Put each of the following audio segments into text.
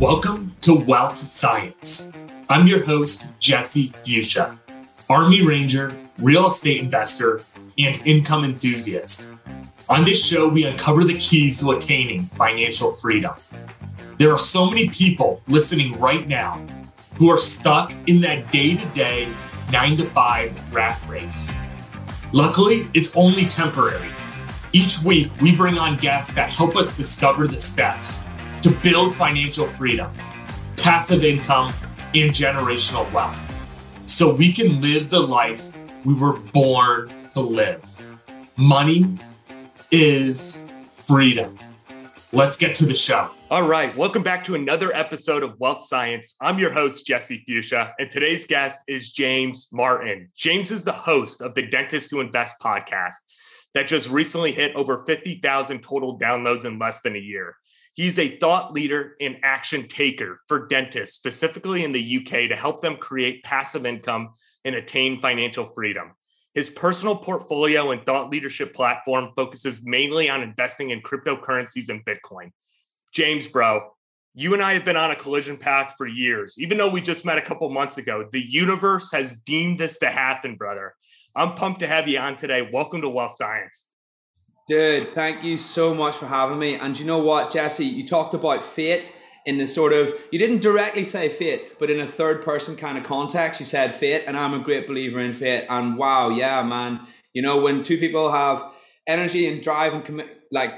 Welcome to Wealth Science. I'm your host, Jesse Fuchsia, Army Ranger, real estate investor, and income enthusiast. On this show, we uncover the keys to attaining financial freedom. There are so many people listening right now who are stuck in that day to day, nine to five rat race. Luckily, it's only temporary. Each week, we bring on guests that help us discover the steps to build financial freedom, passive income, and generational wealth so we can live the life we were born to live. Money is freedom. Let's get to the show. All right. Welcome back to another episode of Wealth Science. I'm your host, Jesse Fuchsia, and today's guest is James Martin. James is the host of the Dentist Who Invest podcast that just recently hit over 50,000 total downloads in less than a year. He's a thought leader and action taker for dentists, specifically in the UK, to help them create passive income and attain financial freedom. His personal portfolio and thought leadership platform focuses mainly on investing in cryptocurrencies and Bitcoin. James, bro, you and I have been on a collision path for years. Even though we just met a couple months ago, the universe has deemed this to happen, brother. I'm pumped to have you on today. Welcome to Wealth Science. Dude, thank you so much for having me. And you know what, Jesse? You talked about fate in the sort of, you didn't directly say fate, but in a third person kind of context, you said fate. And I'm a great believer in fate. And wow, yeah, man. You know, when two people have energy and drive and commit, like,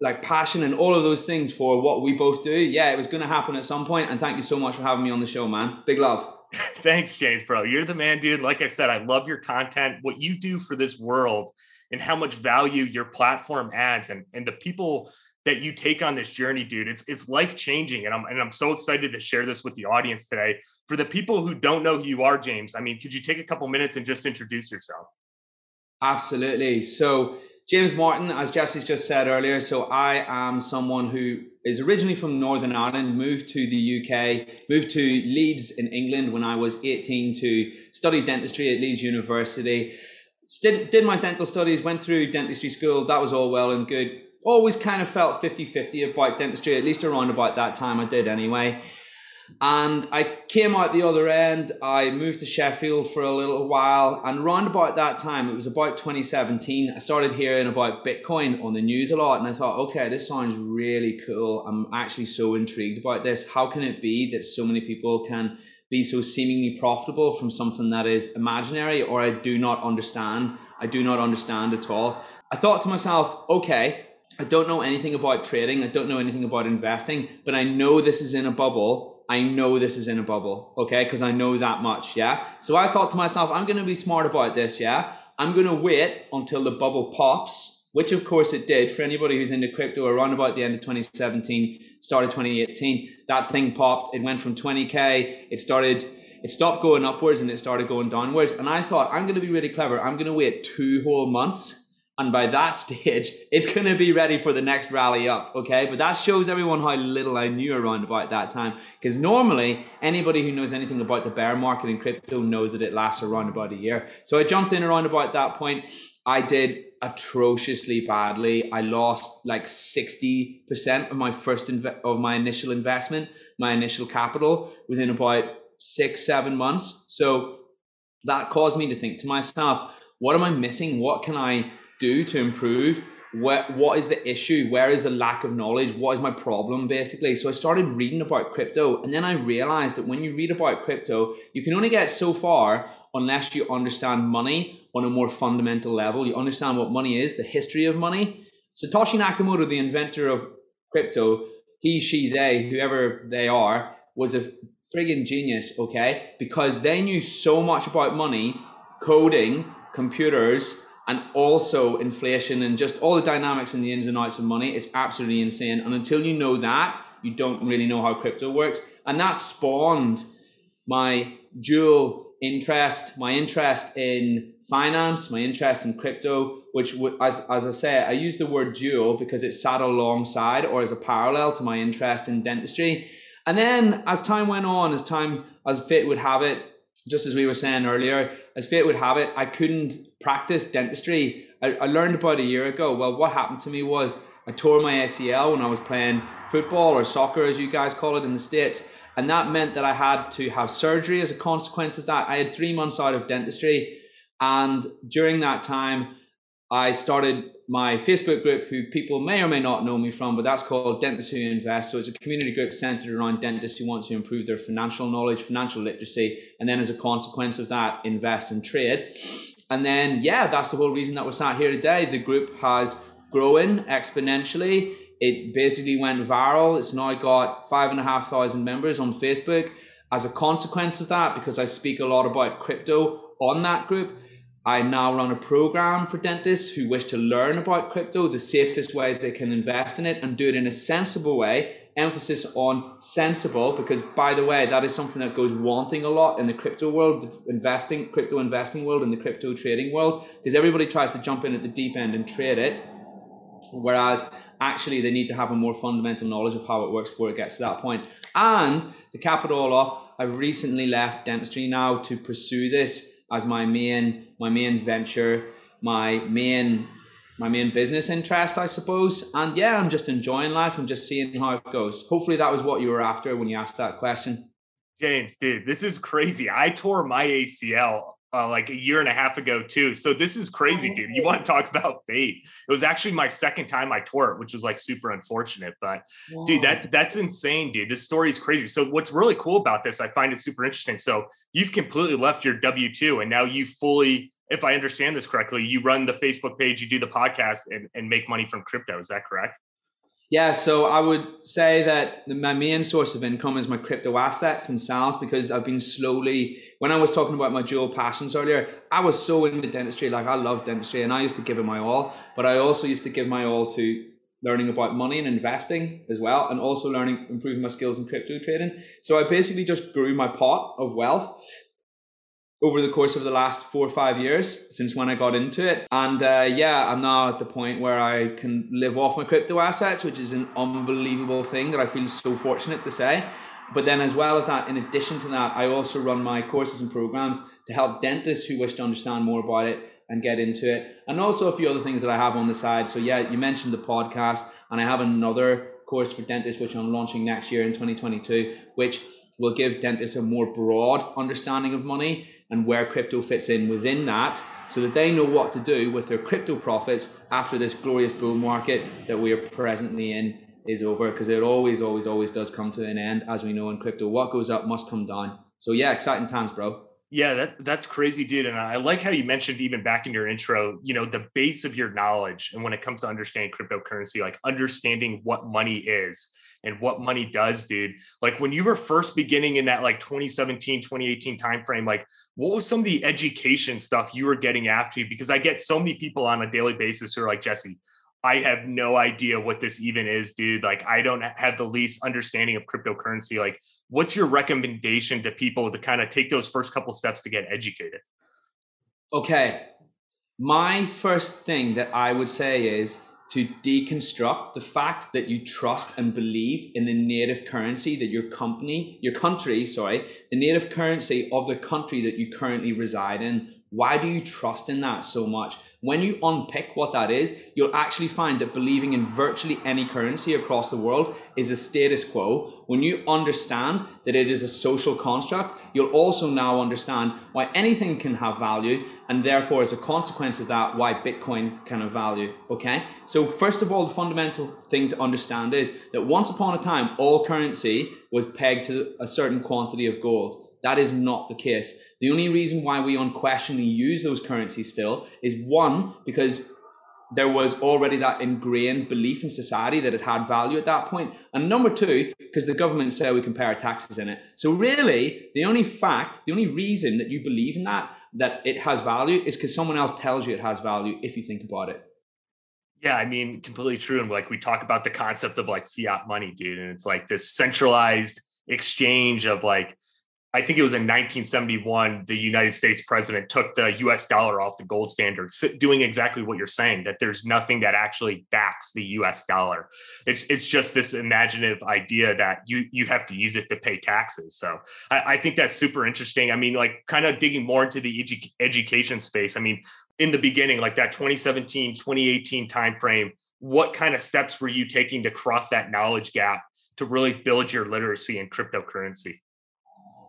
like passion and all of those things for what we both do, yeah, it was going to happen at some point. And thank you so much for having me on the show, man. Big love. Thanks, James, bro. You're the man, dude. Like I said, I love your content. What you do for this world and how much value your platform adds and, and the people that you take on this journey, dude. It's it's life changing, and I'm and I'm so excited to share this with the audience today. For the people who don't know who you are, James, I mean, could you take a couple minutes and just introduce yourself? Absolutely. So James Martin, as Jesse's just said earlier, so I am someone who is originally from Northern Ireland, moved to the UK, moved to Leeds in England when I was 18 to study dentistry at Leeds University did, did my dental studies, went through dentistry school. That was all well and good. Always kind of felt 50 50 about dentistry, at least around about that time I did anyway. And I came out the other end. I moved to Sheffield for a little while. And around about that time, it was about 2017, I started hearing about Bitcoin on the news a lot. And I thought, okay, this sounds really cool. I'm actually so intrigued about this. How can it be that so many people can be so seemingly profitable from something that is imaginary or I do not understand. I do not understand at all. I thought to myself, okay, I don't know anything about trading. I don't know anything about investing, but I know this is in a bubble. I know this is in a bubble, okay? Because I know that much, yeah? So I thought to myself, I'm going to be smart about this, yeah? I'm going to wait until the bubble pops, which of course it did for anybody who's into crypto around about the end of 2017 started 2018, that thing popped. It went from 20K. It started, it stopped going upwards and it started going downwards. And I thought, I'm going to be really clever. I'm going to wait two whole months. And by that stage, it's going to be ready for the next rally up. Okay. But that shows everyone how little I knew around about that time. Because normally, anybody who knows anything about the bear market in crypto knows that it lasts around about a year. So I jumped in around about that point. I did atrociously badly. I lost like 60% of my first of my initial investment, my initial capital within about 6 7 months. So that caused me to think to myself, what am I missing? What can I do to improve? What, what is the issue? Where is the lack of knowledge? What is my problem basically? So I started reading about crypto and then I realized that when you read about crypto, you can only get so far unless you understand money on a more fundamental level. You understand what money is, the history of money. Satoshi Nakamoto, the inventor of crypto, he, she, they, whoever they are, was a friggin' genius, okay? Because they knew so much about money, coding, computers, and also inflation and just all the dynamics and the ins and outs of money. It's absolutely insane. And until you know that, you don't really know how crypto works. And that spawned my dual interest, my interest in finance, my interest in crypto, which as, as I say, I use the word dual because it sat alongside or as a parallel to my interest in dentistry. And then as time went on, as time, as fate would have it, just as we were saying earlier, as fate would have it, I couldn't practice dentistry. I, I learned about a year ago. Well, what happened to me was I tore my ACL when I was playing football or soccer, as you guys call it in the States. And that meant that I had to have surgery as a consequence of that. I had three months out of dentistry. And during that time, I started my Facebook group, who people may or may not know me from, but that's called Dentists Who Invest. So it's a community group centered around dentists who want to improve their financial knowledge, financial literacy, and then as a consequence of that, invest and trade. And then, yeah, that's the whole reason that we're sat here today. The group has grown exponentially. It basically went viral. It's now got five and a half thousand members on Facebook. As a consequence of that, because I speak a lot about crypto on that group, I now run a program for dentists who wish to learn about crypto, the safest ways they can invest in it and do it in a sensible way. Emphasis on sensible, because by the way, that is something that goes wanting a lot in the crypto world, the investing, crypto investing world, and the crypto trading world, because everybody tries to jump in at the deep end and trade it. Whereas actually they need to have a more fundamental knowledge of how it works before it gets to that point. And to cap it all off, I've recently left dentistry now to pursue this as my main my main venture, my main my main business interest, I suppose. And yeah, I'm just enjoying life. I'm just seeing how it goes. Hopefully that was what you were after when you asked that question. James, dude, this is crazy. I tore my ACL uh, like a year and a half ago too. So this is crazy, dude. You want to talk about fate? It was actually my second time I tore it, which was like super unfortunate. But Whoa. dude, that that's insane, dude. This story is crazy. So what's really cool about this, I find it super interesting. So you've completely left your W two, and now you fully, if I understand this correctly, you run the Facebook page, you do the podcast, and, and make money from crypto. Is that correct? Yeah, so I would say that my main source of income is my crypto assets themselves because I've been slowly, when I was talking about my dual passions earlier, I was so into dentistry. Like I love dentistry and I used to give it my all, but I also used to give my all to learning about money and investing as well, and also learning, improving my skills in crypto trading. So I basically just grew my pot of wealth over the course of the last four or five years since when I got into it. And uh, yeah, I'm now at the point where I can live off my crypto assets, which is an unbelievable thing that I feel so fortunate to say. But then, as well as that, in addition to that, I also run my courses and programs to help dentists who wish to understand more about it and get into it. And also a few other things that I have on the side. So, yeah, you mentioned the podcast, and I have another course for dentists, which I'm launching next year in 2022, which will give dentists a more broad understanding of money and where crypto fits in within that so that they know what to do with their crypto profits after this glorious bull market that we are presently in is over because it always always always does come to an end as we know in crypto what goes up must come down so yeah exciting times bro yeah, that that's crazy, dude. And I like how you mentioned even back in your intro, you know, the base of your knowledge. And when it comes to understanding cryptocurrency, like understanding what money is and what money does, dude. Like when you were first beginning in that like 2017, 2018 timeframe, like what was some of the education stuff you were getting after? you? Because I get so many people on a daily basis who are like, Jesse, I have no idea what this even is, dude. Like, I don't have the least understanding of cryptocurrency. Like, what's your recommendation to people to kind of take those first couple steps to get educated? Okay. My first thing that I would say is to deconstruct the fact that you trust and believe in the native currency that your company, your country, sorry, the native currency of the country that you currently reside in. Why do you trust in that so much? When you unpick what that is, you'll actually find that believing in virtually any currency across the world is a status quo. When you understand that it is a social construct, you'll also now understand why anything can have value and therefore as a consequence of that, why Bitcoin can have value. Okay. So first of all, the fundamental thing to understand is that once upon a time, all currency was pegged to a certain quantity of gold. That is not the case. The only reason why we unquestionably use those currencies still is one, because there was already that ingrained belief in society that it had value at that point. And number two, because the government said we can pay our taxes in it. So really, the only fact, the only reason that you believe in that, that it has value is because someone else tells you it has value if you think about it. Yeah, I mean, completely true. And like we talk about the concept of like fiat money, dude. And it's like this centralized exchange of like I think it was in 1971, the United States president took the US dollar off the gold standard, doing exactly what you're saying, that there's nothing that actually backs the US dollar. It's, it's just this imaginative idea that you, you have to use it to pay taxes. So I, I think that's super interesting. I mean, like kind of digging more into the edu- education space. I mean, in the beginning, like that 2017, 2018 timeframe, what kind of steps were you taking to cross that knowledge gap to really build your literacy in cryptocurrency?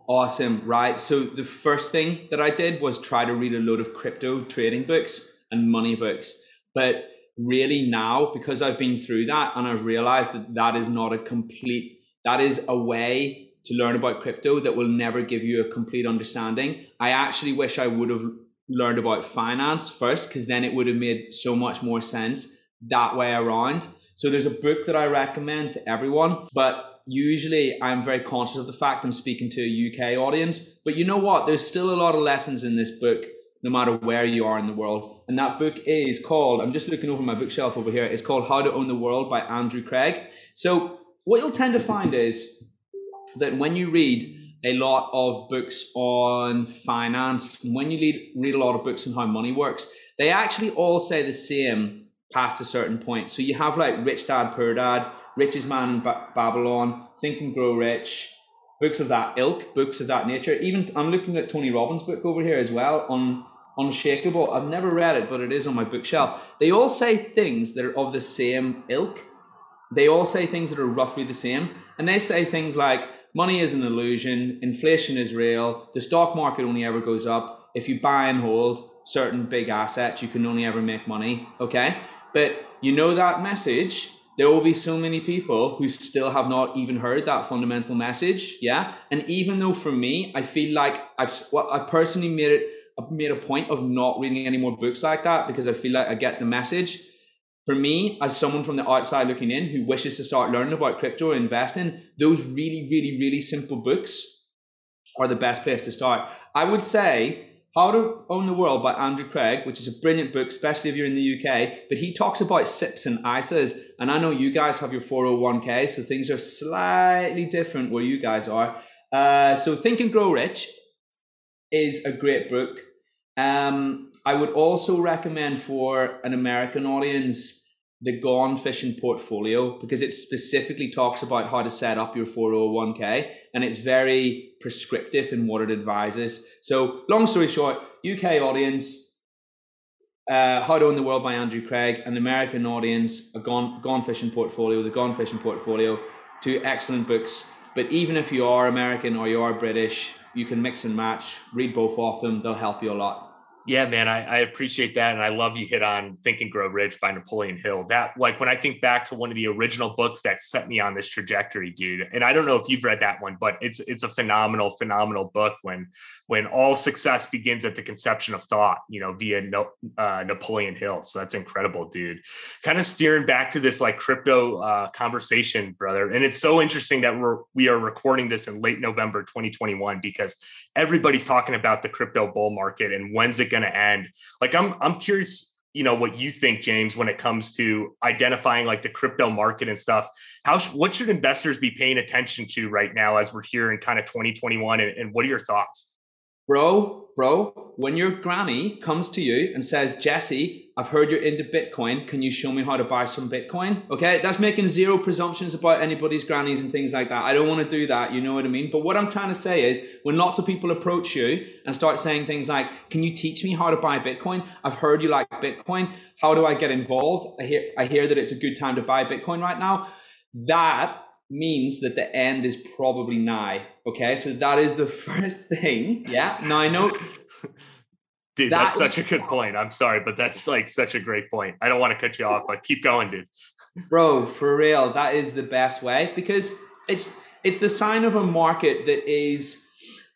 Awesome. Right. So the first thing that I did was try to read a load of crypto trading books and money books. But really now, because I've been through that and I've realized that that is not a complete, that is a way to learn about crypto that will never give you a complete understanding. I actually wish I would have learned about finance first because then it would have made so much more sense that way around. So there's a book that I recommend to everyone, but usually I'm very conscious of the fact I'm speaking to a UK audience. But you know what? There's still a lot of lessons in this book, no matter where you are in the world. And that book is called, I'm just looking over my bookshelf over here, it's called How to Own the World by Andrew Craig. So what you'll tend to find is that when you read a lot of books on finance, and when you read, read a lot of books on how money works, they actually all say the same past a certain point. So you have like Rich Dad Poor Dad, Richest Man in ba- Babylon, Think and Grow Rich, books of that ilk, books of that nature. Even I'm looking at Tony Robbins' book over here as well on Unshakable. I've never read it, but it is on my bookshelf. They all say things that are of the same ilk. They all say things that are roughly the same. And they say things like money is an illusion, inflation is real, the stock market only ever goes up. If you buy and hold certain big assets, you can only ever make money. Okay. But you know that message, there will be so many people who still have not even heard that fundamental message. Yeah. And even though for me, I feel like I've, well, I personally made it, I've made a point of not reading any more books like that because I feel like I get the message. For me, as someone from the outside looking in who wishes to start learning about crypto investing, those really, really, really simple books are the best place to start. I would say how to Own the World by Andrew Craig, which is a brilliant book, especially if you're in the UK. But he talks about SIPPs and ISAs. And I know you guys have your 401k, so things are slightly different where you guys are. Uh, so Think and Grow Rich is a great book. Um, I would also recommend for an American audience the Gone Fishing Portfolio because it specifically talks about how to set up your 401k and it's very prescriptive in what it advises. So, long story short, UK audience, uh, How to Own the World by Andrew Craig, an American audience, a Gone, Gone Fishing Portfolio, the Gone Fishing Portfolio, two excellent books. But even if you are American or you are British, you can mix and match, read both of them, they'll help you a lot. Yeah, man, I, I, appreciate that. And I love you hit on Think and Grow Rich by Napoleon Hill. That, like, when I think back to one of the original books that set me on this trajectory, dude. And I don't know if you've read that one, but it's it's a phenomenal, phenomenal book when when all success begins at the conception of thought, you know, via no, uh, Napoleon Hill. So that's incredible, dude. Kind of steering back to this like crypto uh, conversation, brother. And it's so interesting that we're we are recording this in late November 2021 because everybody's talking about the crypto bull market and when's it going to end. Like I'm I'm curious you know what you think james when it comes to identifying like the crypto market and stuff how what should investors be paying attention to right now as we're here in kind of 2021 and, and what are your thoughts bro, bro, when your granny comes to you and says, Jesse, I've heard you're into Bitcoin. Can you show me how to buy some Bitcoin? Okay, that's making zero presumptions about anybody's grannies and things like that. I don't want to do that. You know what I mean? But what I'm trying to say is when lots of people approach you and start saying things like, Can you teach me how to buy Bitcoin? I've heard you like Bitcoin. How do I get involved? I hear, I hear that it's a good time to buy Bitcoin right now. That means that the end is probably nigh. Okay, so that is the first thing. Yeah. Now I know. Dude, that that's such a good point. I'm sorry, but that's like such a great point. I don't want to cut you off, but keep going, dude. Bro, for real, that is the best way because it's it's the sign of a market that is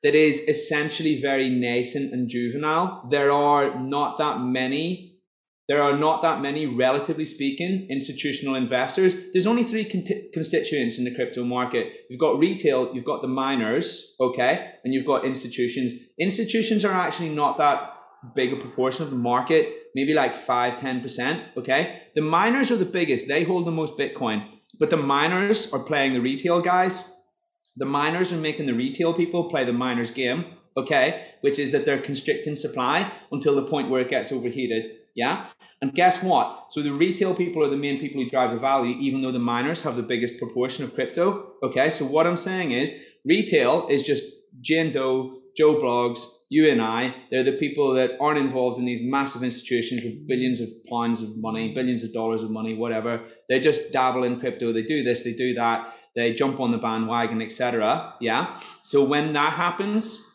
that is essentially very nascent and juvenile. There are not that many there are not that many, relatively speaking, institutional investors. There's only three con- constituents in the crypto market. You've got retail, you've got the miners, okay, and you've got institutions. Institutions are actually not that big a proportion of the market, maybe like 5 10%, okay? The miners are the biggest, they hold the most Bitcoin, but the miners are playing the retail guys. The miners are making the retail people play the miners game, okay, which is that they're constricting supply until the point where it gets overheated. Yeah. And guess what? So the retail people are the main people who drive the value, even though the miners have the biggest proportion of crypto. Okay. So what I'm saying is retail is just Jane Doe Joe Bloggs, you and I, they're the people that aren't involved in these massive institutions with billions of pounds of money, billions of dollars of money, whatever. They just dabble in crypto. They do this, they do that. They jump on the bandwagon, etc. Yeah. So when that happens,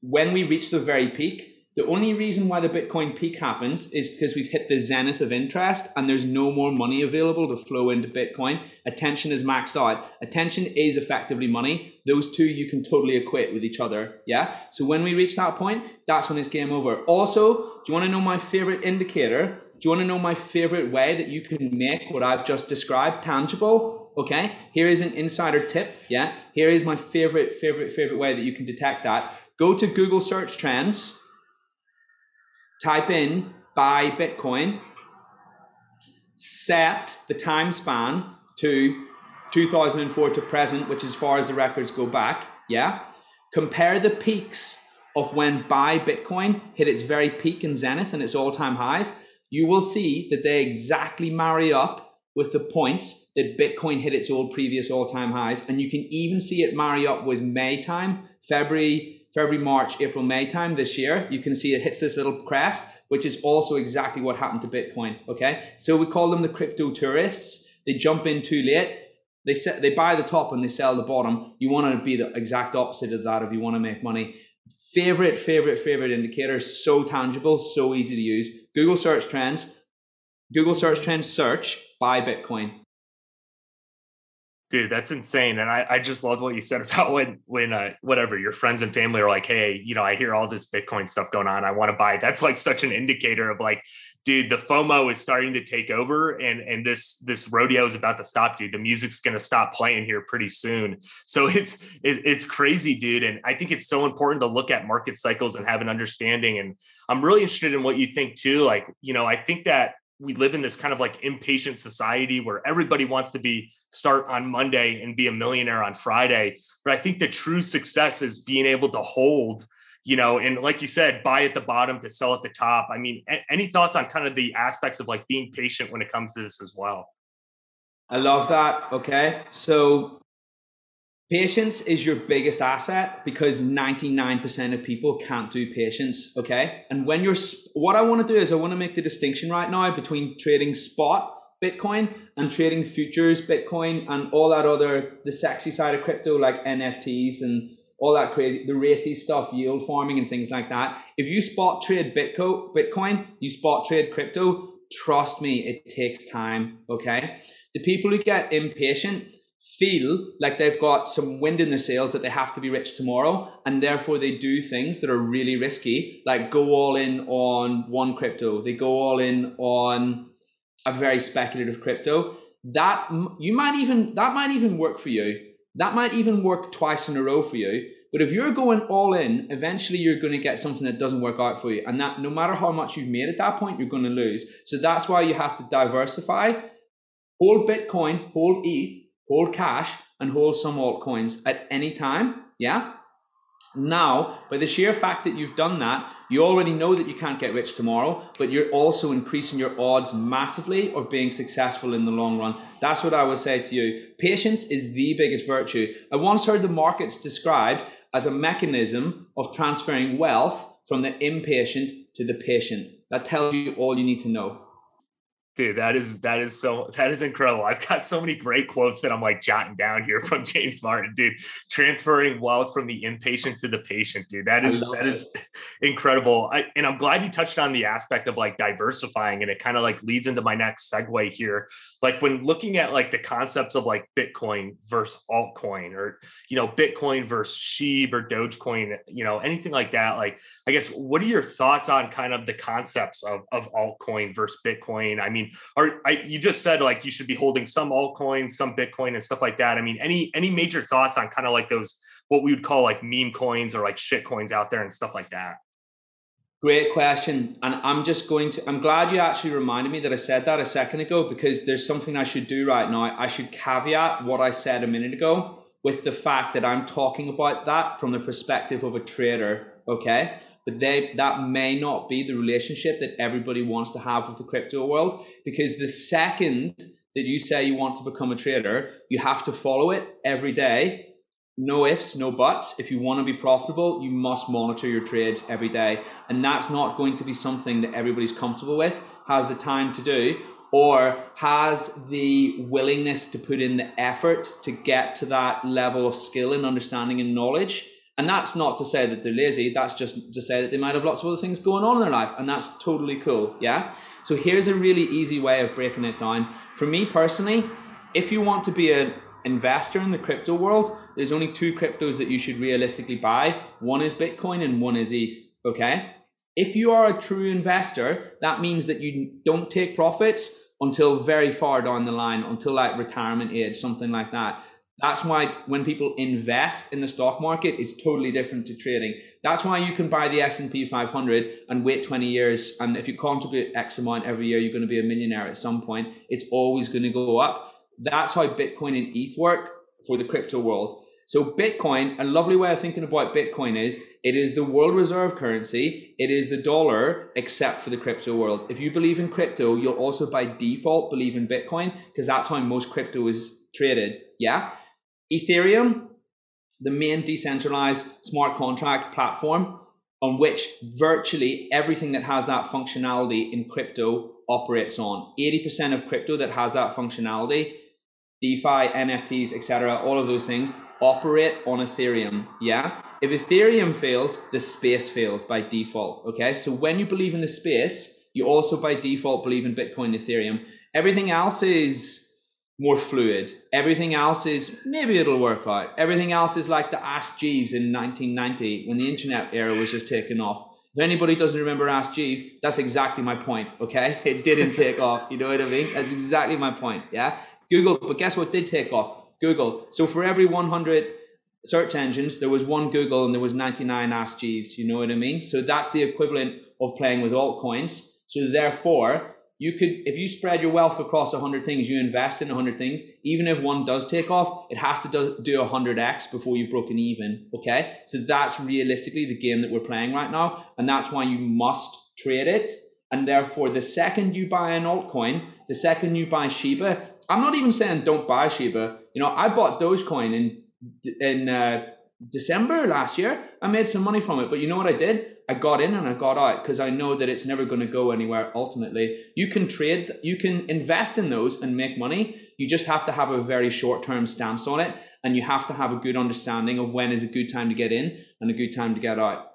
when we reach the very peak, the only reason why the Bitcoin peak happens is because we've hit the zenith of interest and there's no more money available to flow into Bitcoin. Attention is maxed out. Attention is effectively money. Those two you can totally equate with each other. Yeah. So when we reach that point, that's when it's game over. Also, do you want to know my favorite indicator? Do you want to know my favorite way that you can make what I've just described tangible? Okay. Here is an insider tip. Yeah. Here is my favorite, favorite, favorite way that you can detect that. Go to Google search trends type in buy Bitcoin, set the time span to 2004 to present, which as far as the records go back. Yeah. Compare the peaks of when buy Bitcoin hit its very peak in zenith and its all time highs. You will see that they exactly marry up with the points that Bitcoin hit its old previous all time highs. And you can even see it marry up with May time, February, February, March, April, May time this year, you can see it hits this little crest, which is also exactly what happened to Bitcoin. Okay. So we call them the crypto tourists. They jump in too late. They set, they buy the top and they sell the bottom. You want to be the exact opposite of that if you want to make money. Favorite, favorite, favorite indicator, so tangible, so easy to use. Google search trends, Google search trends search buy Bitcoin. Dude, that's insane. And I, I just love what you said about when, when, uh, whatever your friends and family are like, Hey, you know, I hear all this Bitcoin stuff going on. I want to buy. That's like such an indicator of like, dude, the FOMO is starting to take over and, and this, this rodeo is about to stop, dude. The music's going to stop playing here pretty soon. So it's, it, it's crazy, dude. And I think it's so important to look at market cycles and have an understanding. And I'm really interested in what you think too. Like, you know, I think that we live in this kind of like impatient society where everybody wants to be start on Monday and be a millionaire on Friday. But I think the true success is being able to hold, you know, and like you said, buy at the bottom to sell at the top. I mean, any thoughts on kind of the aspects of like being patient when it comes to this as well? I love that. Okay. So Patience is your biggest asset because 99% of people can't do patience. Okay. And when you're, what I want to do is I want to make the distinction right now between trading spot Bitcoin and trading futures Bitcoin and all that other, the sexy side of crypto like NFTs and all that crazy, the racy stuff, yield farming and things like that. If you spot trade Bitcoin, Bitcoin, you spot trade crypto, trust me, it takes time. Okay. The people who get impatient, feel like they've got some wind in their sails that they have to be rich tomorrow and therefore they do things that are really risky like go all in on one crypto. They go all in on a very speculative crypto. That you might even that might even work for you. That might even work twice in a row for you. But if you're going all in eventually you're going to get something that doesn't work out for you. And that no matter how much you've made at that point you're going to lose. So that's why you have to diversify. Hold bitcoin hold eth hold cash and hold some altcoins at any time. Yeah. Now, by the sheer fact that you've done that, you already know that you can't get rich tomorrow, but you're also increasing your odds massively of being successful in the long run. That's what I would say to you. Patience is the biggest virtue. I once heard the markets described as a mechanism of transferring wealth from the impatient to the patient. That tells you all you need to know. Dude, that is that is so that is incredible. I've got so many great quotes that I'm like jotting down here from James Martin, dude. Transferring wealth from the impatient to the patient, dude. That is that it. is incredible. I, and I'm glad you touched on the aspect of like diversifying, and it kind of like leads into my next segue here. Like when looking at like the concepts of like Bitcoin versus altcoin, or you know Bitcoin versus Shib or Dogecoin, you know anything like that. Like I guess what are your thoughts on kind of the concepts of of altcoin versus Bitcoin? I mean are I, you just said like you should be holding some altcoins, some Bitcoin, and stuff like that. I mean, any any major thoughts on kind of like those what we would call like meme coins or like shit coins out there and stuff like that? Great question. And I'm just going to, I'm glad you actually reminded me that I said that a second ago because there's something I should do right now. I should caveat what I said a minute ago with the fact that I'm talking about that from the perspective of a trader. Okay but they that may not be the relationship that everybody wants to have with the crypto world because the second that you say you want to become a trader you have to follow it every day no ifs, no buts. If you want to be profitable, you must monitor your trades every day. And that's not going to be something that everybody's comfortable with, has the time to do, or has the willingness to put in the effort to get to that level of skill and understanding and knowledge. And that's not to say that they're lazy, that's just to say that they might have lots of other things going on in their life. And that's totally cool. Yeah. So here's a really easy way of breaking it down. For me personally, if you want to be an investor in the crypto world, there's only two cryptos that you should realistically buy. One is Bitcoin and one is ETH. Okay. If you are a true investor, that means that you don't take profits until very far down the line, until like retirement age, something like that. That's why when people invest in the stock market, it's totally different to trading. That's why you can buy the S&P 500 and wait 20 years. And if you contribute X amount every year, you're going to be a millionaire at some point. It's always going to go up. That's how Bitcoin and ETH work for the crypto world. So Bitcoin, a lovely way of thinking about Bitcoin is it is the world reserve currency. It is the dollar, except for the crypto world. If you believe in crypto, you'll also by default believe in Bitcoin because that's how most crypto is traded. Yeah. Ethereum, the main decentralized smart contract platform on which virtually everything that has that functionality in crypto operates on. 80% of crypto that has that functionality, DeFi, NFTs, etc., all of those things operate on Ethereum. Yeah. If Ethereum fails, the space fails by default. Okay. So when you believe in the space, you also by default believe in Bitcoin, Ethereum. Everything else is more fluid. Everything else is maybe it'll work out. Everything else is like the Ask Jeeves in 1990 when the internet era was just taking off. If anybody doesn't remember Ask Jeeves, that's exactly my point. Okay. It didn't take off. You know what I mean? That's exactly my point. Yeah. Google, but guess what did take off? Google. So for every 100 search engines, there was one Google and there was 99 Ask Jeeves. You know what I mean? So that's the equivalent of playing with altcoins. So therefore, you could, if you spread your wealth across 100 things, you invest in 100 things, even if one does take off, it has to do, do 100x before you've broken even. Okay. So that's realistically the game that we're playing right now. And that's why you must trade it. And therefore, the second you buy an altcoin, the second you buy Shiba, I'm not even saying don't buy Shiba. You know, I bought Dogecoin in in uh, December last year. I made some money from it, but you know what I did? I got in and I got out because I know that it's never going to go anywhere. Ultimately, you can trade, you can invest in those and make money. You just have to have a very short term stance on it, and you have to have a good understanding of when is a good time to get in and a good time to get out.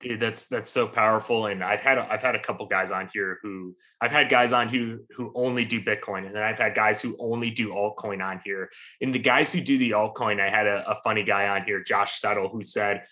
Dude, that's that's so powerful, and I've had I've had a couple guys on here who I've had guys on who who only do Bitcoin, and then I've had guys who only do altcoin on here. And the guys who do the altcoin, I had a, a funny guy on here, Josh Settle, who said,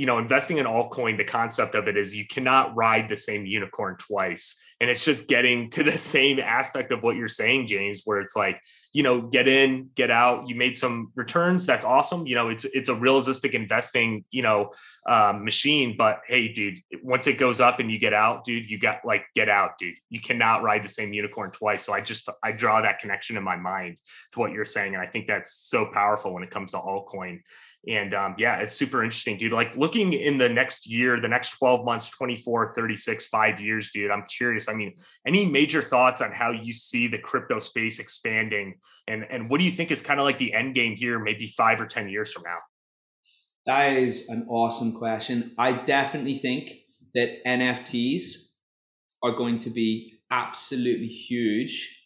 you know, investing in altcoin, the concept of it is you cannot ride the same unicorn twice. And it's just getting to the same aspect of what you're saying james where it's like you know get in get out. You made some returns. That's awesome. You know it's it's a realistic investing you know um, machine. But hey dude once it goes up and you get out dude you got like get out dude. You cannot ride the same unicorn twice. So i just i draw that connection in my mind to what you're saying. And i think that's so powerful when it comes to altcoin and um, yeah it's super interesting dude like looking in the next year the next 12 months 24 36 five years dude i'm curious I mean, any major thoughts on how you see the crypto space expanding, and and what do you think is kind of like the end game here, maybe five or ten years from now? That is an awesome question. I definitely think that NFTs are going to be absolutely huge,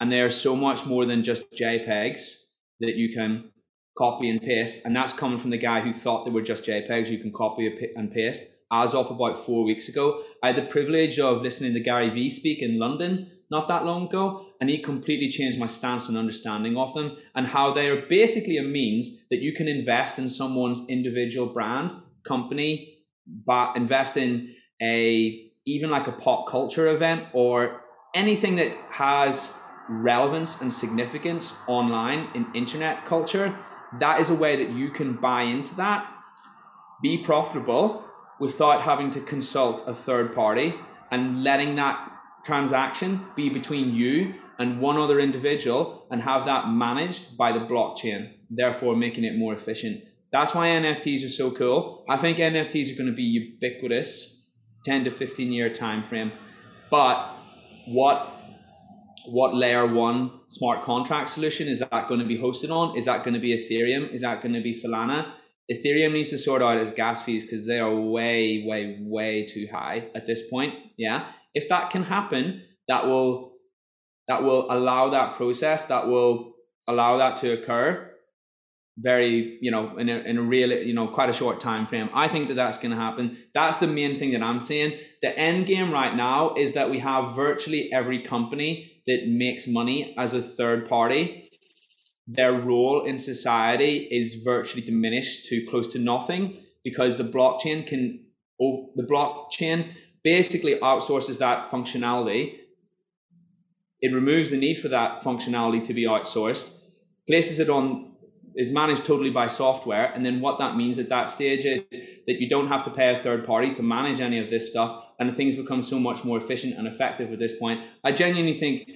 and they are so much more than just JPEGs that you can copy and paste. And that's coming from the guy who thought they were just JPEGs. You can copy and paste as of about four weeks ago. I had the privilege of listening to Gary Vee speak in London not that long ago, and he completely changed my stance and understanding of them and how they are basically a means that you can invest in someone's individual brand, company, but invest in a even like a pop culture event or anything that has relevance and significance online in internet culture. That is a way that you can buy into that, be profitable, without having to consult a third party and letting that transaction be between you and one other individual and have that managed by the blockchain, therefore making it more efficient. That's why NFTs are so cool. I think NFTs are going to be ubiquitous 10 to 15 year time frame. But what what layer one smart contract solution is that going to be hosted on? Is that going to be Ethereum? Is that going to be Solana? Ethereum needs to sort out its gas fees because they are way, way, way too high at this point. Yeah. If that can happen, that will that will allow that process, that will allow that to occur very, you know, in a, in a real, you know, quite a short time frame. I think that that's going to happen. That's the main thing that I'm seeing. The end game right now is that we have virtually every company that makes money as a third party. Their role in society is virtually diminished to close to nothing because the blockchain can, oh, the blockchain basically outsources that functionality. It removes the need for that functionality to be outsourced, places it on is managed totally by software. And then what that means at that stage is that you don't have to pay a third party to manage any of this stuff. And things become so much more efficient and effective at this point. I genuinely think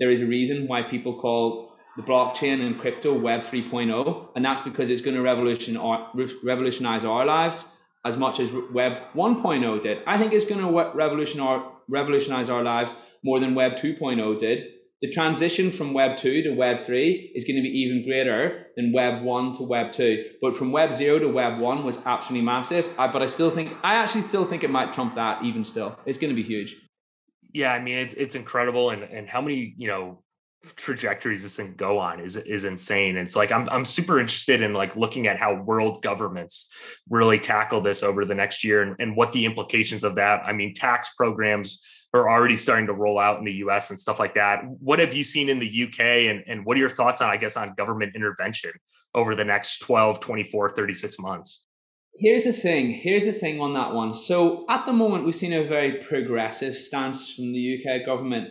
there is a reason why people call the blockchain and crypto Web 3.0. And that's because it's going to revolutionize our lives as much as Web 1.0 did. I think it's going to revolutionize our lives more than Web 2.0 did the transition from Web 2 to Web 3 is going to be even greater than Web 1 to Web 2. But from Web 0 to Web 1 was absolutely massive. I, but I still think, I actually still think it might trump that even still. It's going to be huge. Yeah, I mean, it's, it's incredible. And, and how many, you know, trajectories this thing go on is is insane. It's like I'm I'm super interested in like looking at how world governments really tackle this over the next year and, and what the implications of that. I mean, tax programs are already starting to roll out in the US and stuff like that. What have you seen in the UK and, and what are your thoughts on, I guess, on government intervention over the next 12, 24, 36 months? Here's the thing. Here's the thing on that one. So at the moment, we've seen a very progressive stance from the UK government.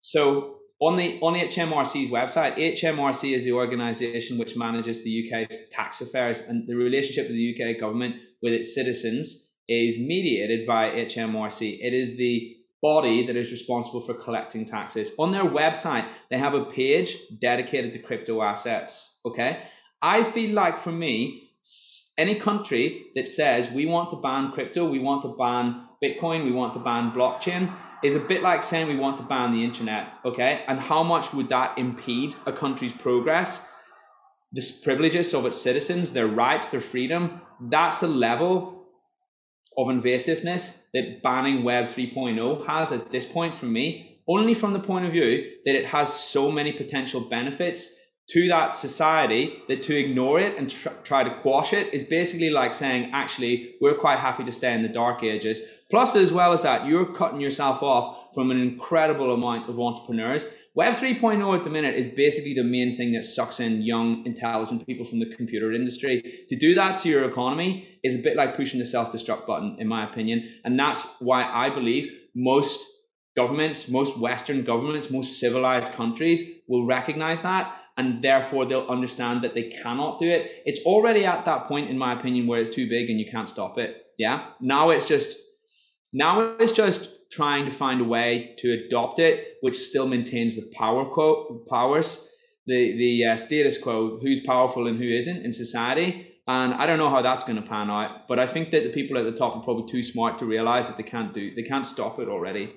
So on the on HMRC's website, HMRC is the organisation which manages the UK's tax affairs, and the relationship of the UK government with its citizens is mediated via HMRC. It is the body that is responsible for collecting taxes. On their website, they have a page dedicated to crypto assets. Okay. I feel like for me, any country that says we want to ban crypto, we want to ban Bitcoin, we want to ban blockchain is a bit like saying we want to ban the internet. Okay. And how much would that impede a country's progress? The privileges of its citizens, their rights, their freedom. That's a level of invasiveness that banning Web 3.0 has at this point for me, only from the point of view that it has so many potential benefits to that society that to ignore it and tr- try to quash it is basically like saying, actually, we're quite happy to stay in the dark ages. Plus, as well as that, you're cutting yourself off from an incredible amount of entrepreneurs Web 3.0 at the minute is basically the main thing that sucks in young, intelligent people from the computer industry. To do that to your economy is a bit like pushing the self destruct button, in my opinion. And that's why I believe most governments, most Western governments, most civilized countries will recognize that. And therefore, they'll understand that they cannot do it. It's already at that point, in my opinion, where it's too big and you can't stop it. Yeah. Now it's just, now it's just trying to find a way to adopt it, which still maintains the power quote powers, the the uh, status quo, who's powerful and who isn't in society. And I don't know how that's going to pan out, but I think that the people at the top are probably too smart to realize that they can't do, they can't stop it already.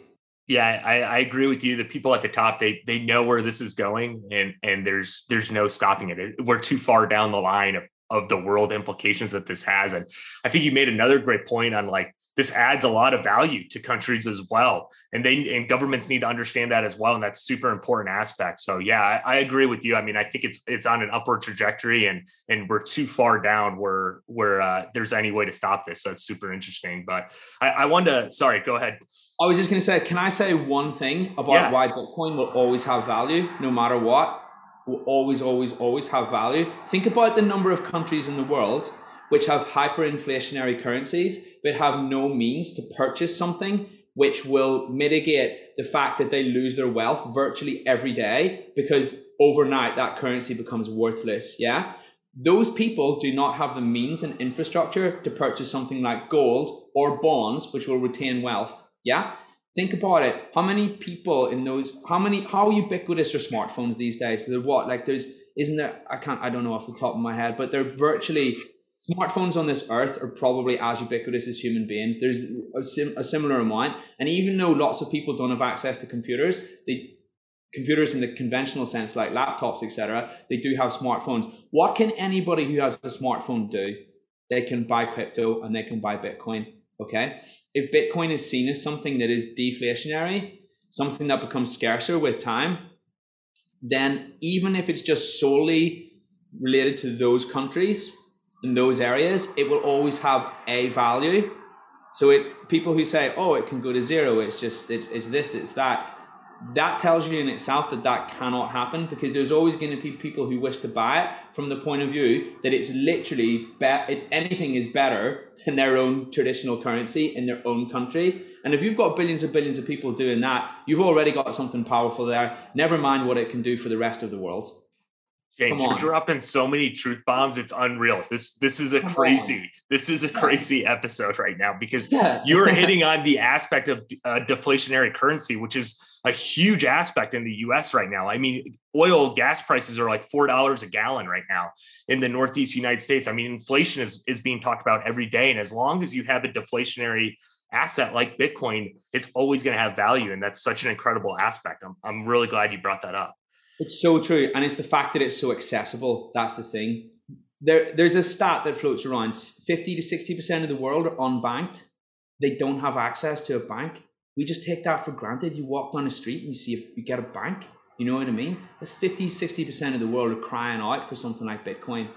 Yeah, I, I agree with you. The people at the top, they they know where this is going, and and there's there's no stopping it. We're too far down the line of of the world implications that this has. And I think you made another great point on like this adds a lot of value to countries as well. And they and governments need to understand that as well. And that's super important aspect. So yeah I, I, agree with you. I mean i think it's it's on an upward trajectory and and we're too far down where where uh, there's any way to stop this. So it's super interesting. But i, I wanted to sorry go ahead. I was just going to say can i say one thing about yeah. why bitcoin will always have value no matter what will always always always have value think about the number of countries in the world which have hyperinflationary currencies but have no means to purchase something which will mitigate the fact that they lose their wealth virtually every day because overnight that currency becomes worthless. Yeah. Those people do not have the means and infrastructure to purchase something like gold or bonds, which will retain wealth. Yeah. Think about it. How many people in those, how many, how ubiquitous are smartphones these days? They're what? Like there's, isn't there, I can't, I don't know off the top of my head, but they're virtually smartphones on this earth are probably as ubiquitous as human beings. There's a, sim- a, similar amount. And even though lots of people don't have access to computers, they computers in the conventional sense, like laptops, etc., they do have smartphones. What can anybody who has a smartphone do? They can buy crypto and they can buy Bitcoin. Okay. If Bitcoin is seen as something that is deflationary, something that becomes scarcer with time, then even if it's just solely related to those countries in those areas, it will always have a value. So it people who say, "Oh, it can go to zero, it's just it's, it's this, it's that that tells you in itself that that cannot happen because there's always going to be people who wish to buy it from the point of view that it's literally be- anything is better than their own traditional currency in their own country. And if you've got billions and billions of people doing that, you've already got something powerful there. Never mind what it can do for the rest of the world. James, you're dropping so many truth bombs. It's unreal. This this is a Come crazy on. this is a crazy episode right now because yeah. you're hitting on the aspect of uh, deflationary currency, which is a huge aspect in the U.S. right now. I mean, oil gas prices are like four dollars a gallon right now in the Northeast United States. I mean, inflation is is being talked about every day, and as long as you have a deflationary asset like Bitcoin, it's always going to have value, and that's such an incredible aspect. I'm I'm really glad you brought that up. It's so true. And it's the fact that it's so accessible. That's the thing. There, there's a stat that floats around 50 to 60% of the world are unbanked. They don't have access to a bank. We just take that for granted. You walk down the street and you see, a, you get a bank. You know what I mean? That's 50, 60% of the world are crying out for something like Bitcoin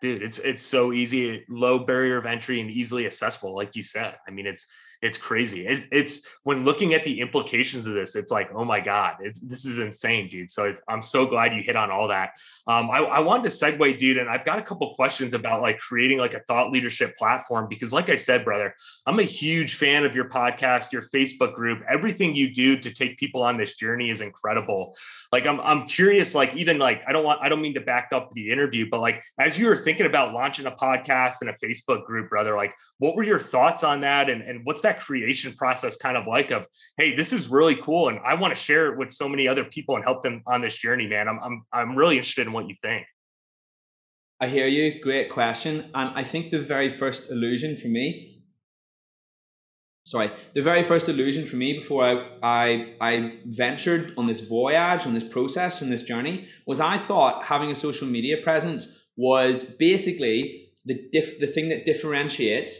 dude it's it's so easy low barrier of entry and easily accessible like you said i mean it's it's crazy. It, it's when looking at the implications of this it's like oh my god this is insane dude. So i'm so glad you hit on all that. Um, I, I wanted to segue dude and i've got a couple questions about like creating like a thought leadership platform because like i said brother i'm a huge fan of your podcast your facebook group. Everything you do to take people on this journey is incredible. Like i'm, I'm curious like even like i don't want i don't mean to back up the interview but like as you were thinking about launching a podcast and a facebook group brother like what were your thoughts on that and, and what's that that creation process kind of like of hey this is really cool and i want to share it with so many other people and help them on this journey man. I'm i'm, I'm really interested in what you think. I hear you. Great question. And i think the very first illusion for me sorry the very first illusion for me before I, I i ventured on this voyage on this process on this journey was i thought having a social media presence was basically the diff, the thing that differentiates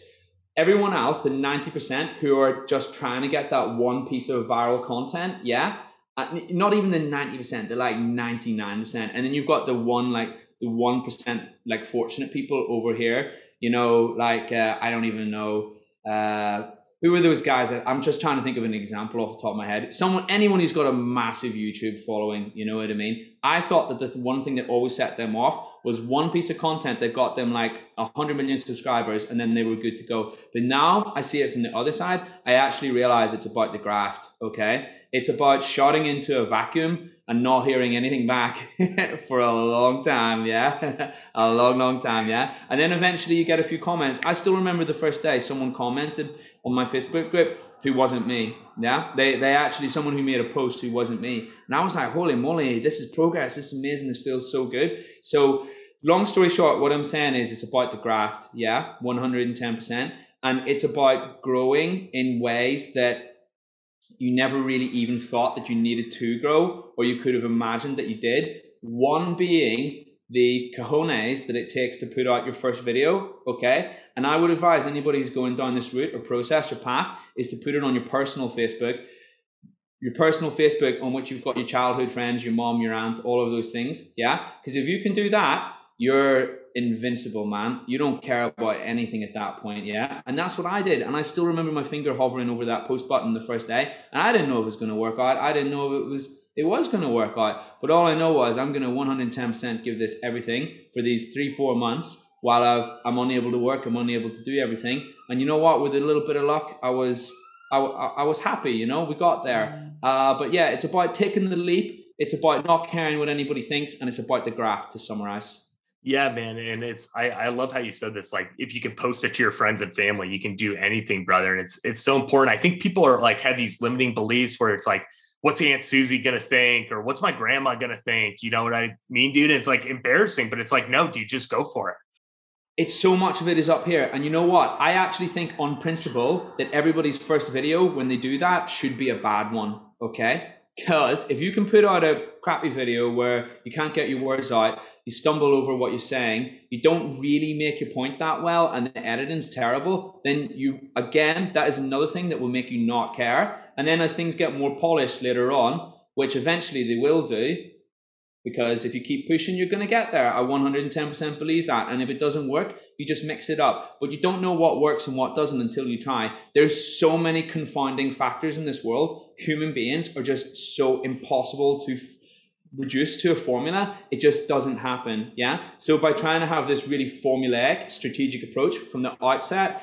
everyone else, the 90% who are just trying to get that one piece of viral content, yeah, uh, not even the 90%, they're like 99%. And then you've got the one, like the 1%, like fortunate people over here, you know, like, uh, I don't even know, uh, who are those guys? I'm just trying to think of an example off the top of my head. Someone, anyone who's got a massive YouTube following, you know what I mean? I thought that the one thing that always set them off was one piece of content that got them like 100 million subscribers and then they were good to go. But now I see it from the other side. I actually realize it's about the graft, okay? It's about shouting into a vacuum and not hearing anything back for a long time, yeah? a long, long time, yeah? And then eventually you get a few comments. I still remember the first day someone commented on my Facebook group who wasn't me. Yeah, they they actually someone who made a post who wasn't me, and I was like, holy moly, this is progress. This is amazing. This feels so good. So, long story short, what I'm saying is it's about the graft. Yeah, one hundred and ten percent, and it's about growing in ways that you never really even thought that you needed to grow, or you could have imagined that you did. One being the cojones that it takes to put out your first video, okay? And I would advise anybody who's going down this route or process or path is to put it on your personal Facebook, your personal Facebook on which you've got your childhood friends, your mom, your aunt, all of those things, yeah? Because if you can do that, you're invincible, man. You don't care about anything at that point, yeah? And that's what I did. And I still remember my finger hovering over that post button the first day. And I didn't know if it was going to work out. I didn't know if it was it was going to work out. But all I know was I'm going to 110% give this everything for these three, four months while I've, I'm unable to work. I'm unable to do everything. And you know what? With a little bit of luck, I was, I, I was happy, you know, we got there. Mm. Uh, but yeah, it's about taking the leap. It's about not caring what anybody thinks. And it's about the graft to summarize. Yeah, man. And it's I, I love how you said this. Like if you can post it to your friends and family, you can do anything, brother. And it's it's so important. I think people are like have these limiting beliefs where it's like, what's Aunt Susie gonna think or what's my grandma gonna think? You know what I mean, dude? It's like embarrassing, but it's like, no, dude, just go for it. It's so much of it is up here. And you know what? I actually think on principle that everybody's first video when they do that should be a bad one. Okay. Because if you can put out a crappy video where you can't get your words out, you stumble over what you're saying, you don't really make your point that well, and the editing's terrible, then you, again, that is another thing that will make you not care. And then as things get more polished later on, which eventually they will do, because if you keep pushing, you're going to get there. I 110% believe that. And if it doesn't work, you just mix it up. But you don't know what works and what doesn't until you try. There's so many confounding factors in this world. Human beings are just so impossible to f- reduce to a formula. It just doesn't happen. Yeah. So by trying to have this really formulaic strategic approach from the outset,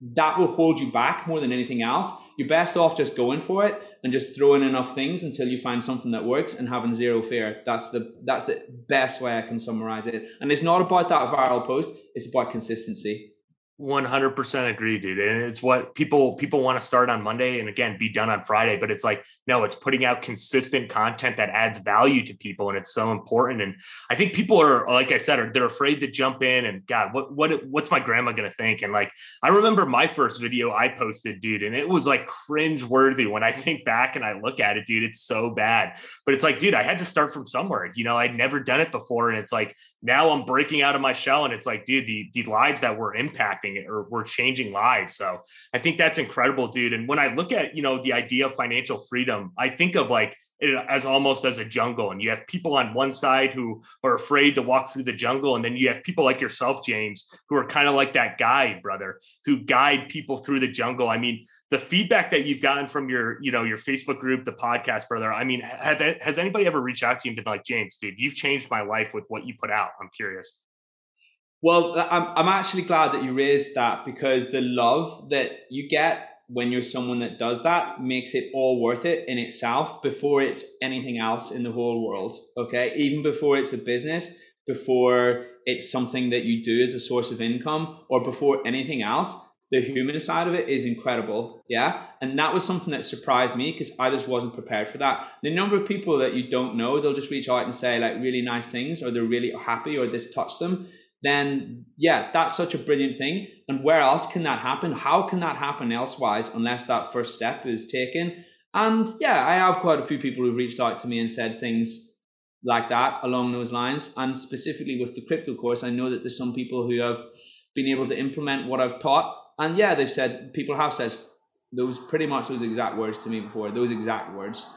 that will hold you back more than anything else. You're best off just going for it and just throwing enough things until you find something that works and having zero fear. That's the that's the best way I can summarize it. And it's not about that viral post, it's about consistency. 100% agree dude. And it's what people people want to start on monday and again be done on friday. But it's like no it's putting out consistent content that adds value to people and it's so important. And i think people are like i said they're afraid to jump in and god what what what's my grandma going to think? And like i remember my first video i posted dude and it was like cringe worthy when i think back and i look at it dude it's so bad. But it's like dude i had to start from somewhere. You know i'd never done it before and it's like now i'm breaking out of my shell and it's like dude the the lives that we're impacting or we're changing lives. So I think that's incredible, dude. And when I look at, you know, the idea of financial freedom, I think of like as almost as a jungle. And you have people on one side who are afraid to walk through the jungle. And then you have people like yourself, James, who are kind of like that guide, brother, who guide people through the jungle. I mean, the feedback that you've gotten from your, you know, your Facebook group, the podcast, brother. I mean, have, has anybody ever reached out to you and been like, James, dude, you've changed my life with what you put out? I'm curious. Well, I'm, I'm actually glad that you raised that because the love that you get when you're someone that does that makes it all worth it in itself before it's anything else in the whole world. Okay. Even before it's a business, before it's something that you do as a source of income, or before anything else, the human side of it is incredible. Yeah. And that was something that surprised me because I just wasn't prepared for that. The number of people that you don't know, they'll just reach out and say like really nice things, or they're really happy, or this touched them then yeah, that's such a brilliant thing. And where else can that happen? How can that happen elsewise unless that first step is taken? And yeah, I have quite a few people who've reached out to me and said things like that along those lines. And specifically with the crypto course, I know that there's some people who have been able to implement what I've taught. And yeah, they've said people have said those pretty much those exact words to me before, those exact words.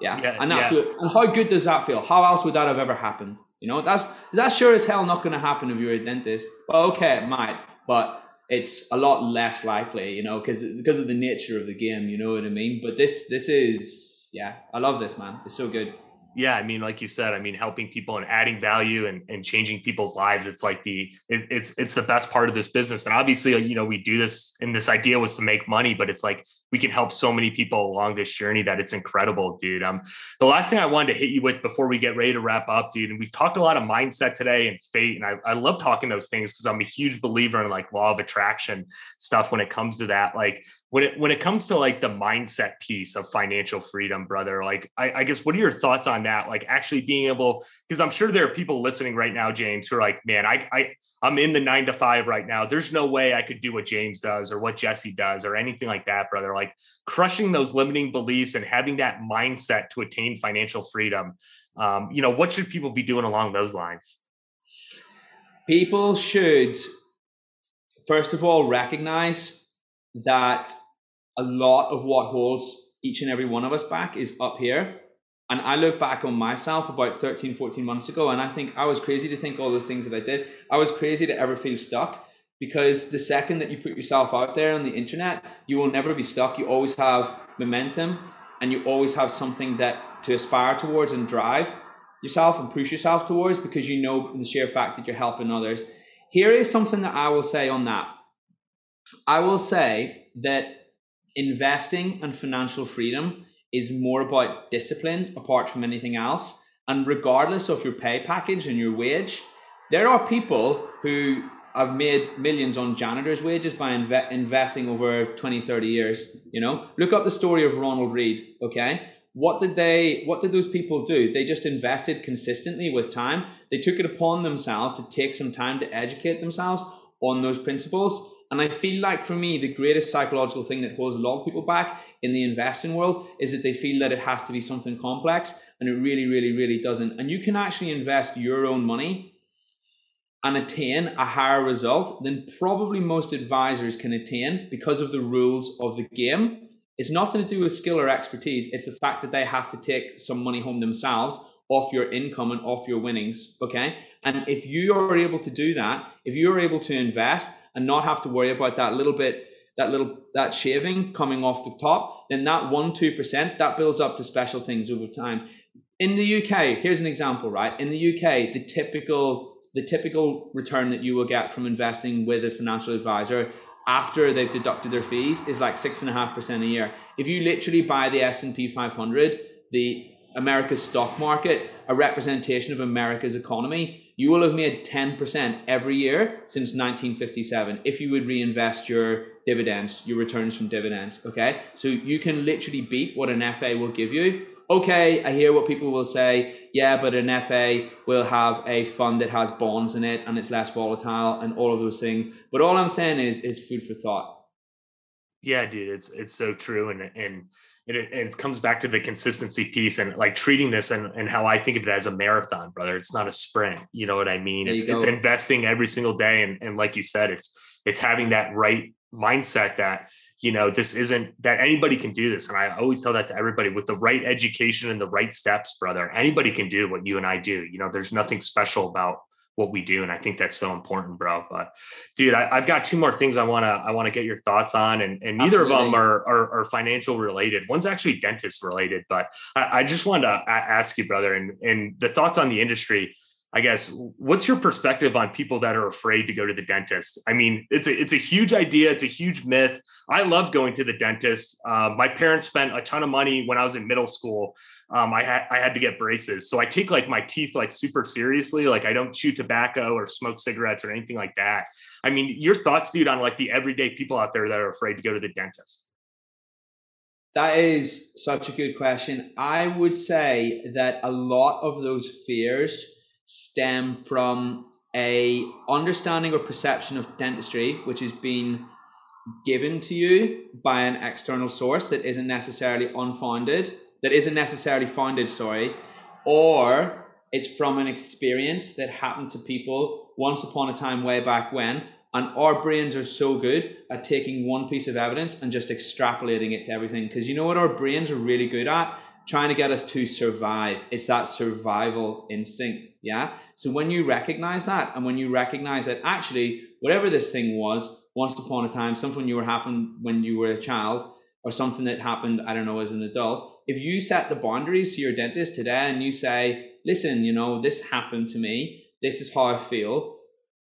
Yeah. yeah and that yeah. Feel, and how good does that feel? How else would that have ever happened? You know, that's that's sure as hell not going to happen if you're a dentist. Well, okay, it might, but it's a lot less likely, you know, because because of the nature of the game. You know what I mean? But this this is yeah, I love this man. It's so good yeah i mean like you said i mean helping people and adding value and, and changing people's lives it's like the it, it's it's the best part of this business. And obviously you know we do this and this idea was to make money but it's like we can help so many people along this journey that it's incredible dude. Um the last thing i wanted to hit you with before we get ready to wrap up dude and we've talked a lot of mindset today and fate and i, I love talking those things because i'm a huge believer in like law of attraction stuff when it comes to that. Like when it when it comes to like the mindset piece of financial freedom brother like I, I guess what are your thoughts on that? Like actually being able because i'm sure there are people listening right now james who are like man i i i'm in the nine to five right now. There's no way i could do what james does or what jesse does or anything like that brother. Like crushing those limiting beliefs and having that mindset to attain financial freedom um, you know what should people be doing along those lines? People should first of all recognize that a lot of what holds each and every one of us back is up here. And I look back on myself about 13, 14 months ago, and I think I was crazy to think all those things that I did. I was crazy to ever feel stuck because the second that you put yourself out there on the internet, you will never be stuck. You always have momentum and you always have something that to aspire towards and drive yourself and push yourself towards because you know the sheer fact that you're helping others. Here is something that I will say on that. I will say that investing and financial freedom is more about discipline apart from anything else. And regardless of your pay package and your wage, there are people who have made millions on janitors' wages by inve- investing over 20, 30 years. You know, look up the story of Ronald Read. okay? What did they what did those people do? They just invested consistently with time. They took it upon themselves to take some time to educate themselves on those principles And I feel like for me, the greatest psychological thing that holds a lot of people back in the investing world is that they feel that it has to be something complex, and it really, really, really doesn't. And you can actually invest your own money and attain a higher result than probably most advisors can attain because of the rules of the game. It's nothing to do with skill or expertise. It's the fact that they have to take some money home themselves off your income and off your winnings. Okay. And if you are able to do that, if you're able to invest and not have to worry about that little bit, that little that shaving coming off the top, then that one, two percent that builds up to special things over time. In the UK, here's an example, right? In the UK, the typical the typical return that you will get from investing with a financial advisor after they've deducted their fees is like six and a half percent a year. If you literally buy the S and P 500, the America's stock market, a representation of America's economy, you will have made 10% every year since 1957 if you would reinvest your dividends, your returns from dividends. Okay. So you can literally beat what an FA will give you. Okay, I hear what people will say. Yeah, but an FA will have a fund that has bonds in it and it's less volatile and all of those things. But all I'm saying is, it's food for thought. Yeah, dude, it's it's so true, and and it, it comes back to the consistency piece and like treating this and, and how I think of it as a marathon, brother. It's not a sprint. You know what I mean? It's it's investing every single day. And, and like you said, it's it's having that right mindset that, you know, this isn't that anybody can do this. And I always tell that to everybody with the right education and the right steps, brother, anybody can do what you and I do. You know, there's nothing special about what we do and i think that's so important bro but dude I, have got two more things i want to i want to get your thoughts on and, and neither Absolutely. of them are, are, are financial related one's actually dentist related but i, I just wanted to ask you brother and and the thoughts on the industry I guess what's your perspective on people that are afraid to go to the dentist? I mean, it's a it's a huge idea. It's a huge myth. I love going to the dentist. Um, my parents spent a ton of money when I was in middle school. Um, I had I had to get braces, so I take like my teeth like super seriously. Like I don't chew tobacco or smoke cigarettes or anything like that. I mean, your thoughts, dude, on like the everyday people out there that are afraid to go to the dentist? That is such a good question. I would say that a lot of those fears stem from a understanding or perception of dentistry which has been given to you by an external source that isn't necessarily unfounded that isn't necessarily founded sorry or it's from an experience that happened to people once upon a time way back when and our brains are so good at taking one piece of evidence and just extrapolating it to everything. Because you know what our brains are really good at trying to get us to survive. It's that survival instinct. Yeah. So when you recognize that, and when you recognize that actually, whatever this thing was, once upon a time, something you were happened when you were a child, or something that happened, I don't know, as an adult, if you set the boundaries to your dentist today and you say, listen, you know, this happened to me, this is how I feel,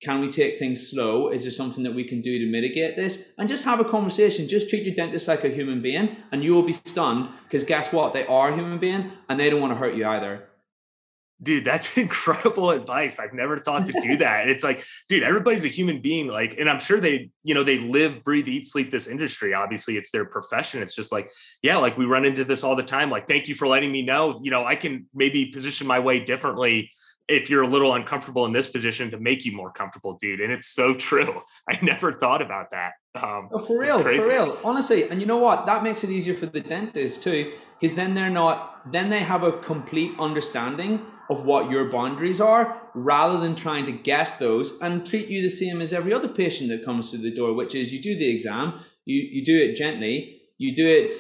can we take things slow? Is there something that we can do to mitigate this? And just have a conversation. Just treat your dentist like a human being, and you will be stunned because guess what? They are a human being and they don't want to hurt you either. Dude, that's incredible advice. I've never thought to do that. it's like, dude, everybody's a human being. Like, and I'm sure they, you know, they live, breathe, eat, sleep this industry. Obviously, it's their profession. It's just like, yeah, like we run into this all the time. Like, thank you for letting me know. You know, I can maybe position my way differently if you're a little uncomfortable in this position to make you more comfortable, dude. And it's so true. I never thought about that. Um, oh, for real, for real, honestly. And you know what? That makes it easier for the dentist too, because then they're not, then they have a complete understanding of what your boundaries are rather than trying to guess those and treat you the same as every other patient that comes through the door, which is you do the exam, you, you do it gently, you do it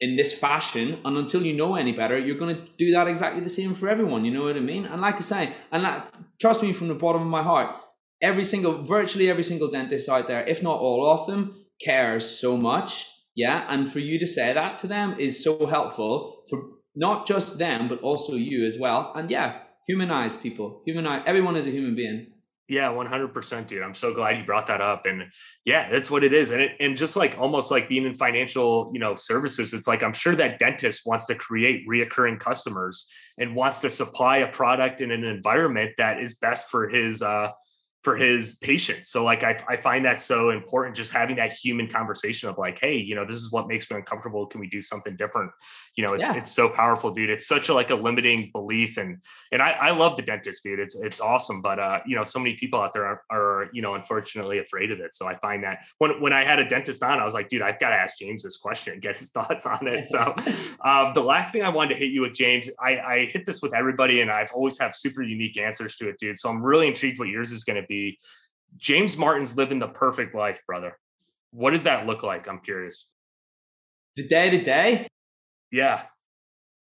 in this fashion and until you know any better you're going to do that exactly the same for everyone you know what i mean? And like i say and like, trust me from the bottom of my heart every single virtually every single dentist out there if not all of them cares so much yeah? And for you to say that to them is so helpful for not just them but also you as well. And yeah humanize people. Humanize everyone is a human being yeah, 100%, dude. I'm so glad you brought that up. And yeah, that's what it is. And it, and just like almost like being in financial, you know, services, it's like I'm sure that dentist wants to create reoccurring customers and wants to supply a product in an environment that is best for his uh for his patients. So like I, I find that so important, just having that human conversation of like, hey, you know, this is what makes me uncomfortable. Can we do something different? You know, it's yeah. it's so powerful, dude. It's such a like a limiting belief. And and I, I love the dentist, dude. It's it's awesome. But uh, you know, so many people out there are, are, you know, unfortunately afraid of it. So I find that when when I had a dentist on, I was like, dude, I've got to ask James this question and get his thoughts on it. So um, the last thing I wanted to hit you with, James, I, I hit this with everybody and I've always have super unique answers to it, dude. So I'm really intrigued what yours is going to be. James Martin's living the perfect life, brother. What does that look like? I'm curious. The day to day? Yeah.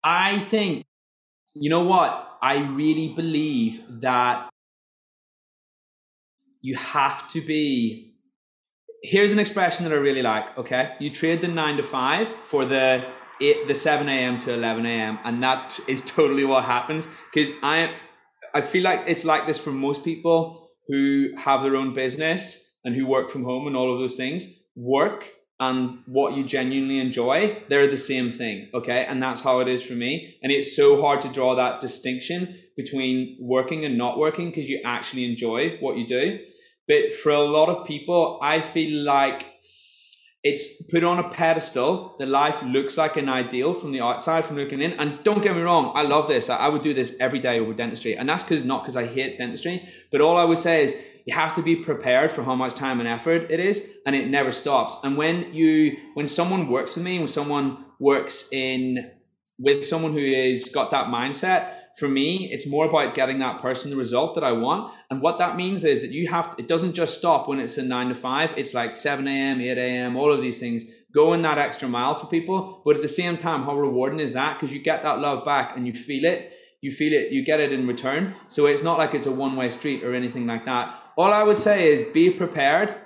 I think, you know what? I really believe that you have to be. Here's an expression that I really like. Okay. You trade the nine to five for the eight, the 7 a.m. to 11 a.m. And that is totally what happens. Because I, I feel like it's like this for most people who have their own business and who work from home and all of those things, work and what you genuinely enjoy, they're the same thing. Okay. And that's how it is for me. And it's so hard to draw that distinction between working and not working because you actually enjoy what you do. But for a lot of people, I feel like it's put on a pedestal. The life looks like an ideal from the outside, from looking in. And don't get me wrong, I love this. I would do this every day over dentistry. And that's because not because I hate dentistry, but all I would say is you have to be prepared for how much time and effort it is, and it never stops. And when you when someone works with me, when someone works in with someone who is got that mindset, for me, it's more about getting that person the result that I want. And what that means is that you have, it doesn't just stop when it's a nine to five. It's like 7 a.m., 8 a.m., all of these things, going that extra mile for people. But at the same time, how rewarding is that? Because you get that love back and you feel it. You feel it, you get it in return. So it's not like it's a one way street or anything like that. All I would say is be prepared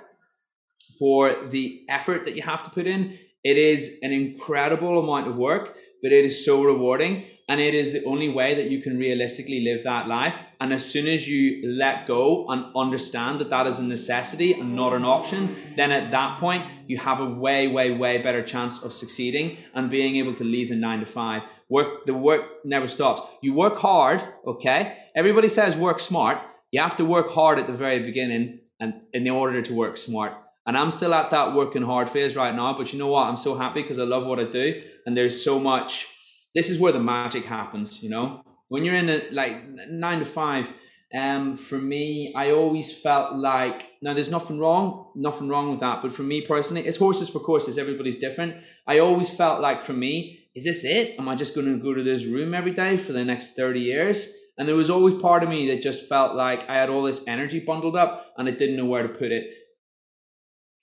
for the effort that you have to put in. It is an incredible amount of work, but it is so rewarding and it is the only way that you can realistically live that life. And as soon as you let go and understand that that is a necessity and not an option then at that point you have a way way way better chance of succeeding and being able to leave the 9 to 5 work the work never stops. You work hard okay? Everybody says work smart. You have to work hard at the very beginning and in order to work smart. And I'm still at that working hard phase right now but you know what? I'm so happy because I love what I do and there's so much this is where the magic happens, you know? When you're in a like nine to five, um, for me, I always felt like now there's nothing wrong, nothing wrong with that. But for me personally, it's horses for courses. Everybody's different. I always felt like for me, is this it? Am I just going to go to this room every day for the next 30 years? And there was always part of me that just felt like I had all this energy bundled up and I didn't know where to put it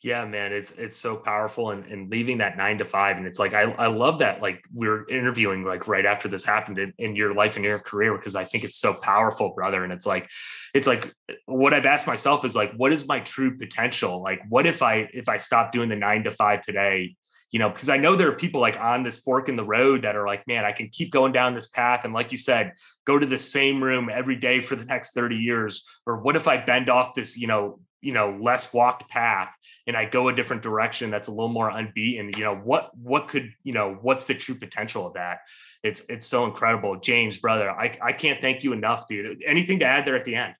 yeah man it's it's so powerful and, and leaving that nine to five and it's like I, I love that like we are interviewing like right after this happened in, in your life and your career because i think it's so powerful brother and it's like it's like what i've asked myself is like what is my true potential? Like what if i if i stop doing the nine to five today? You know because i know there are people like on this fork in the road that are like man i can keep going down this path and like you said go to the same room every day for the next 30 years or what if i bend off this you know you know less walked path and i go a different direction that's a little more unbeaten you know what what could you know what's the true potential of that? It's it's so incredible. James brother i i can't thank you enough dude. Anything to add there at the end?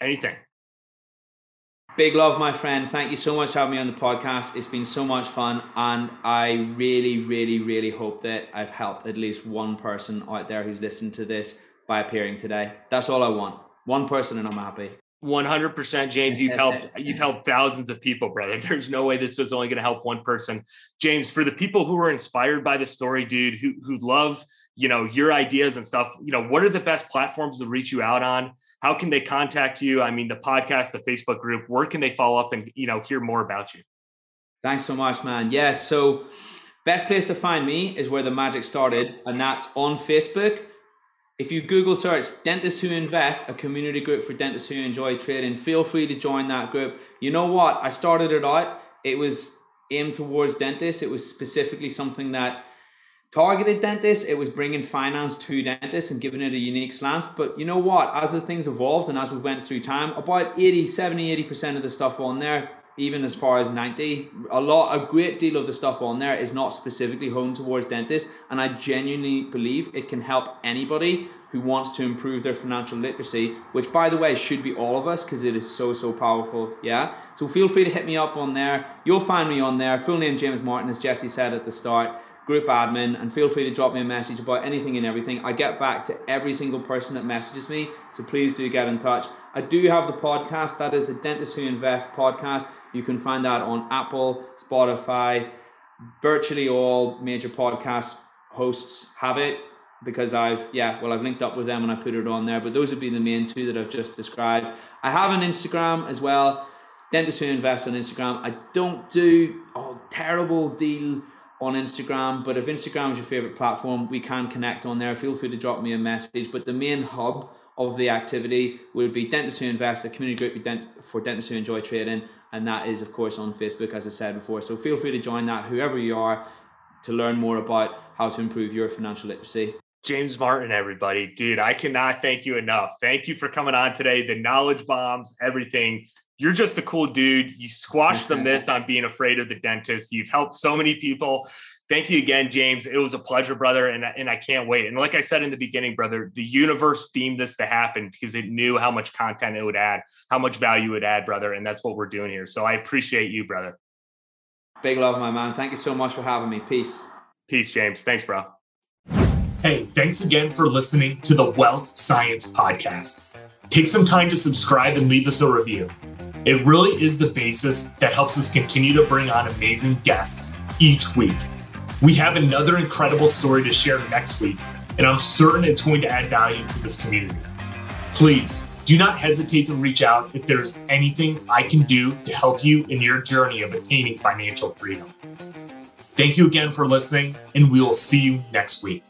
Anything? Big love my friend. Thank you so much for having me on the podcast. It's been so much fun and i really really really hope that i've helped at least one person out there who's listened to this by appearing today. That's all i want. One person and i'm happy 100% James you've helped you've helped thousands of people brother. There's no way this was only going to help one person. James for the people who were inspired by the story dude who who love you know your ideas and stuff you know what are the best platforms to reach you out on? How can they contact you? I mean the podcast the facebook group where can they follow up and you know hear more about you? Thanks so much man. Yes yeah, so best place to find me is where the magic started and that's on facebook if you Google search Dentists Who Invest, a community group for dentists who enjoy trading, feel free to join that group. You know what? I started it out, it was aimed towards dentists. It was specifically something that targeted dentists. It was bringing finance to dentists and giving it a unique slant. But you know what? As the things evolved and as we went through time, about 80, 70, 80% of the stuff on there even as far as 90 a lot a great deal of the stuff on there is not specifically honed towards dentists and i genuinely believe it can help anybody who wants to improve their financial literacy which by the way should be all of us because it is so so powerful yeah so feel free to hit me up on there you'll find me on there full name james martin as jesse said at the start group admin and feel free to drop me a message about anything and everything. I get back to every single person that messages me, so please do get in touch. I do have the podcast, that is the Dentist Who Invest podcast. You can find that on Apple, Spotify, virtually all major podcast hosts have it because I've yeah well I've linked up with them and I put it on there but those would be the main two that I've just described I have an Instagram as well dentist who invest on Instagram I don't do a terrible deal on Instagram. But if Instagram is your favorite platform, we can connect on there. Feel free to drop me a message. But the main hub of the activity would be Dentists Who Invest, a community group for dentists who enjoy trading. And that is, of course, on Facebook, as I said before. So feel free to join that, whoever you are, to learn more about how to improve your financial literacy. James Martin, everybody. Dude, I cannot thank you enough. Thank you for coming on today. The knowledge bombs, everything you're just a cool dude. You squashed the myth on being afraid of the dentist. You've helped so many people. Thank you again, James. It was a pleasure, brother. And, and I can't wait. And like I said in the beginning, brother, the universe deemed this to happen because it knew how much content it would add, how much value it would add, brother. And that's what we're doing here. So I appreciate you, brother. Big love, my man. Thank you so much for having me. Peace. Peace, James. Thanks, bro. Hey, thanks again for listening to the Wealth Science Podcast. Take some time to subscribe and leave us a review. It really is the basis that helps us continue to bring on amazing guests each week. We have another incredible story to share next week, and I'm certain it's going to add value to this community. Please do not hesitate to reach out if there's anything I can do to help you in your journey of attaining financial freedom. Thank you again for listening, and we will see you next week.